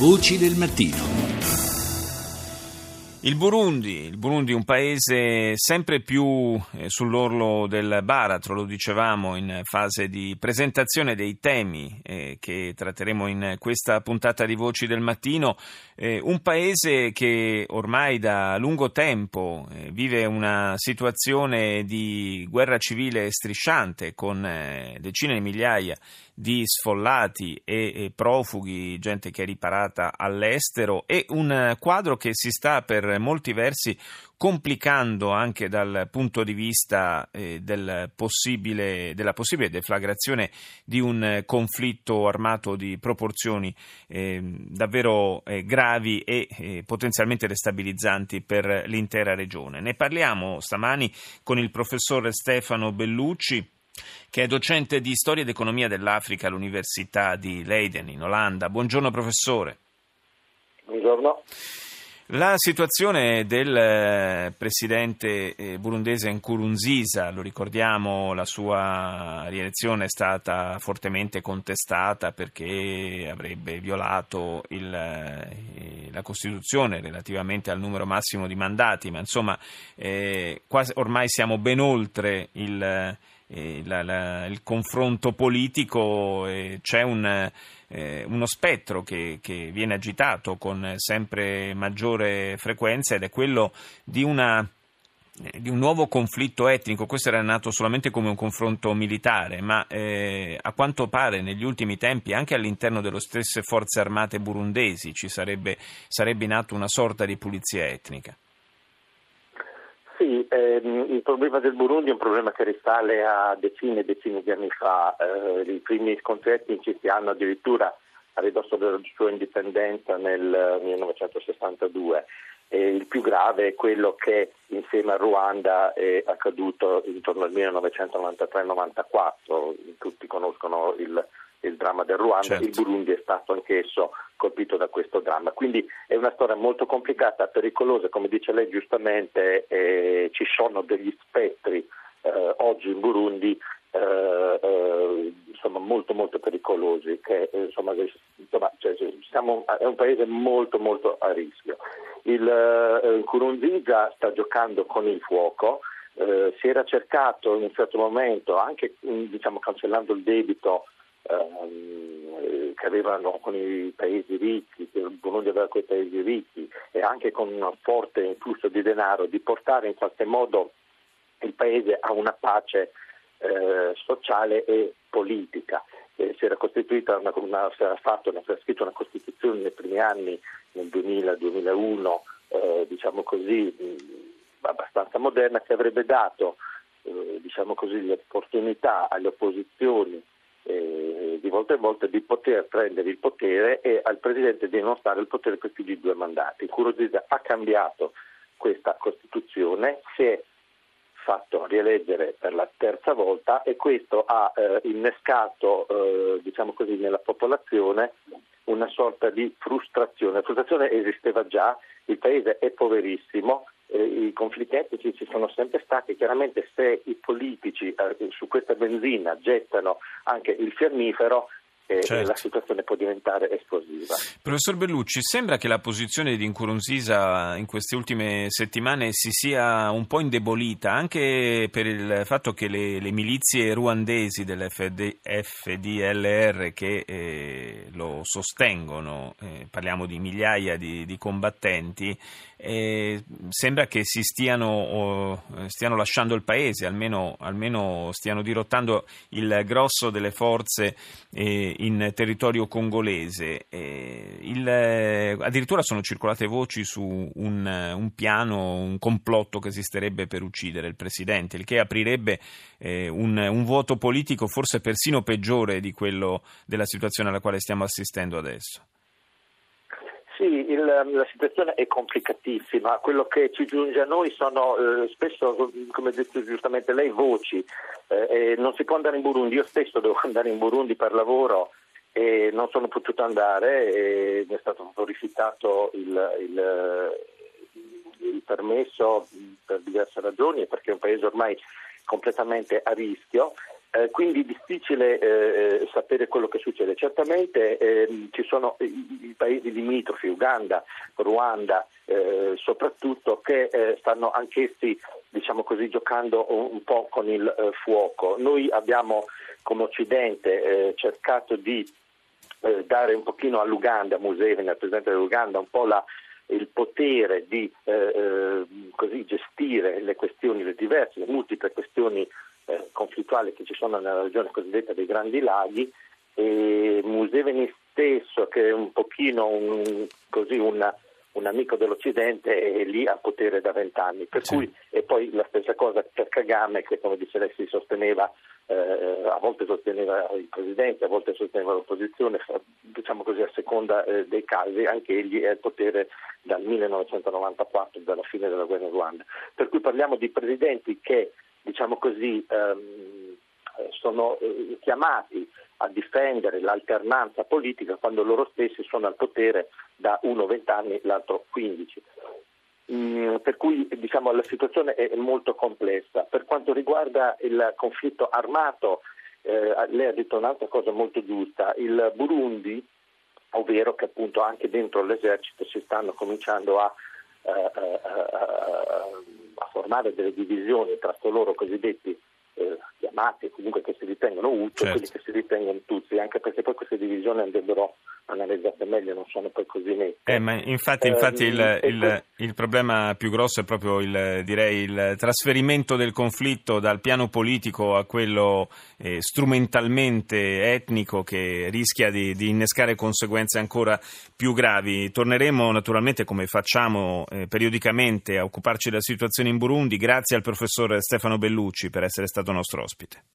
Voci del mattino. Il Burundi, il Burundi un paese sempre più eh, sull'orlo del baratro, lo dicevamo in fase di presentazione dei temi eh, che tratteremo in questa puntata di Voci del Mattino, eh, un paese che ormai da lungo tempo vive una situazione di guerra civile strisciante con decine di migliaia di sfollati e, profughi, gente che è riparata all'estero e un quadro che si sta per molti versi complicando anche dal punto di vista eh, del possibile, della possibile deflagrazione di un conflitto armato di proporzioni eh, davvero eh, gravi e eh, potenzialmente destabilizzanti per l'intera regione. Ne parliamo stamani con il professor Stefano Bellucci che è docente di storia ed economia dell'Africa all'Università di Leiden in Olanda. Buongiorno professore. Buongiorno. La situazione del eh, presidente eh, burundese Nkurunziza, lo ricordiamo, la sua rielezione è stata fortemente contestata perché avrebbe violato il, eh, la Costituzione relativamente al numero massimo di mandati, ma insomma eh, ormai siamo ben oltre il la, la, il confronto politico, eh, c'è un, eh, uno spettro che, che, viene agitato con sempre maggiore frequenza ed è quello di, una, eh, di un nuovo conflitto etnico. Questo era nato solamente come un confronto militare, ma eh, a quanto pare negli ultimi tempi anche all'interno delle stesse forze armate burundesi ci sarebbe, sarebbe in atto una sorta di pulizia etnica. Ehm, il problema del Burundi è un problema che risale a decine e decine di anni fa. Eh, I primi scontri etnici si hanno addirittura a ridosso della sua indipendenza nel 1962. E il più grave è quello che insieme a Ruanda è accaduto intorno al 1993-94. Tutti conoscono il, il dramma del Ruanda, certo. il Burundi è stato anch'esso colpito da questo dramma. Quindi è una storia molto complicata, pericolosa, come dice lei giustamente, eh, ci sono degli spettri eh, oggi in Burundi eh, eh insomma, molto molto pericolosi, che, eh, insomma, insomma, cioè, siamo, è un paese molto molto a rischio. Il eh, Kurunziza sta giocando con il fuoco, si era cercato in un certo momento, anche diciamo, cancellando il debito, ehm, che avevano con i paesi ricchi, che il Burundi aveva con i paesi ricchi e anche con un forte influsso di denaro, di portare in qualche modo il paese a una pace eh, sociale e politica. Eh, si era costituita una, una, si era fatto, si era scritto una Costituzione nei primi anni, nel 2000-2001, eh, diciamo così, mh, abbastanza moderna, che avrebbe dato eh, diciamo così, l'opportunità alle opposizioni eh, di volta in volta di poter prendere il potere e al Presidente di non stare il potere per più di due mandati. Nkurunziza ha cambiato questa Costituzione, si è fatto rieleggere per la terza volta e questo ha eh, innescato eh, diciamo così, nella popolazione una sorta di frustrazione. La frustrazione esisteva già, il paese è poverissimo, eh, i conflitti etnici ci sono sempre stati, chiaramente se i politici eh, su questa benzina gettano anche il fiammifero certo. la situazione può diventare esplosiva. Professor Bellucci, sembra che la posizione di Nkurunziza in queste ultime settimane si sia un po' indebolita, anche per il fatto che le, le milizie ruandesi dell'FDLR che eh, lo sostengono, eh, parliamo di migliaia di, di combattenti, eh, sembra che si stiano, oh, stiano, lasciando il paese, almeno, almeno, stiano dirottando il grosso delle forze eh, in territorio congolese. Eh, il, addirittura sono circolate voci su un, un, piano, un complotto che esisterebbe per uccidere il presidente, il che aprirebbe eh, un, un vuoto politico forse persino peggiore di quello della situazione alla quale stiamo assistendo adesso. Sì, il, la situazione è complicatissima, quello che ci giunge a noi sono eh, spesso, come ha detto giustamente lei, voci, eh, non si può andare in Burundi, io stesso devo andare in Burundi per lavoro e non sono potuto andare e mi è stato rifiutato il, il, il permesso per diverse ragioni perché è un paese ormai completamente a rischio Eh, quindi è difficile eh, sapere quello che succede. Certamente eh, ci sono i, i, paesi limitrofi, Uganda, Ruanda, eh, soprattutto, che eh, stanno anch'essi diciamo così, giocando un, un, po' con il eh, fuoco. Noi abbiamo come Occidente cercato di dare un pochino all'Uganda, a Museveni, al Presidente dell'Uganda, un po' la, il potere di così, gestire le questioni, le diverse, le multiple questioni eh, conflittuali che ci sono nella regione cosiddetta dei Grandi Laghi e Museveni stesso che è un pochino un, così una, un amico dell'Occidente è lì a potere da vent'anni. Sì. e poi la stessa cosa per Kagame che come dice lei si sosteneva, eh, a volte sosteneva il Presidente, a volte sosteneva l'opposizione, diciamo così a seconda eh, dei casi, anche egli è al potere dal 1994, dalla fine della guerra in Ruanda. Per cui parliamo di presidenti che diciamo così, ehm, sono eh, chiamati a difendere l'alternanza politica quando loro stessi sono al potere da uno 20 anni, l'altro 15. Mm, per cui diciamo, la situazione è molto complessa. Per quanto riguarda il conflitto armato, eh, lei ha detto un'altra cosa molto giusta, il Burundi, ovvero che appunto anche dentro l'esercito si stanno cominciando a, eh, eh, eh a formare delle divisioni tra coloro cosiddetti eh, chiamati, comunque che si ritengono UTU certo. e quelli che si ritengono Tutsi, anche perché poi queste divisioni andrebbero analizzate meglio, non sono poi così nette. Eh, ma infatti, infatti eh, il, il, il, problema più grosso è proprio il, direi, il trasferimento del conflitto dal piano politico a quello eh, strumentalmente etnico che rischia di, di, innescare conseguenze ancora più gravi. Torneremo naturalmente, come facciamo eh, periodicamente, a occuparci della situazione in Burundi. Grazie al professor Stefano Bellucci per essere stato nostro ospite.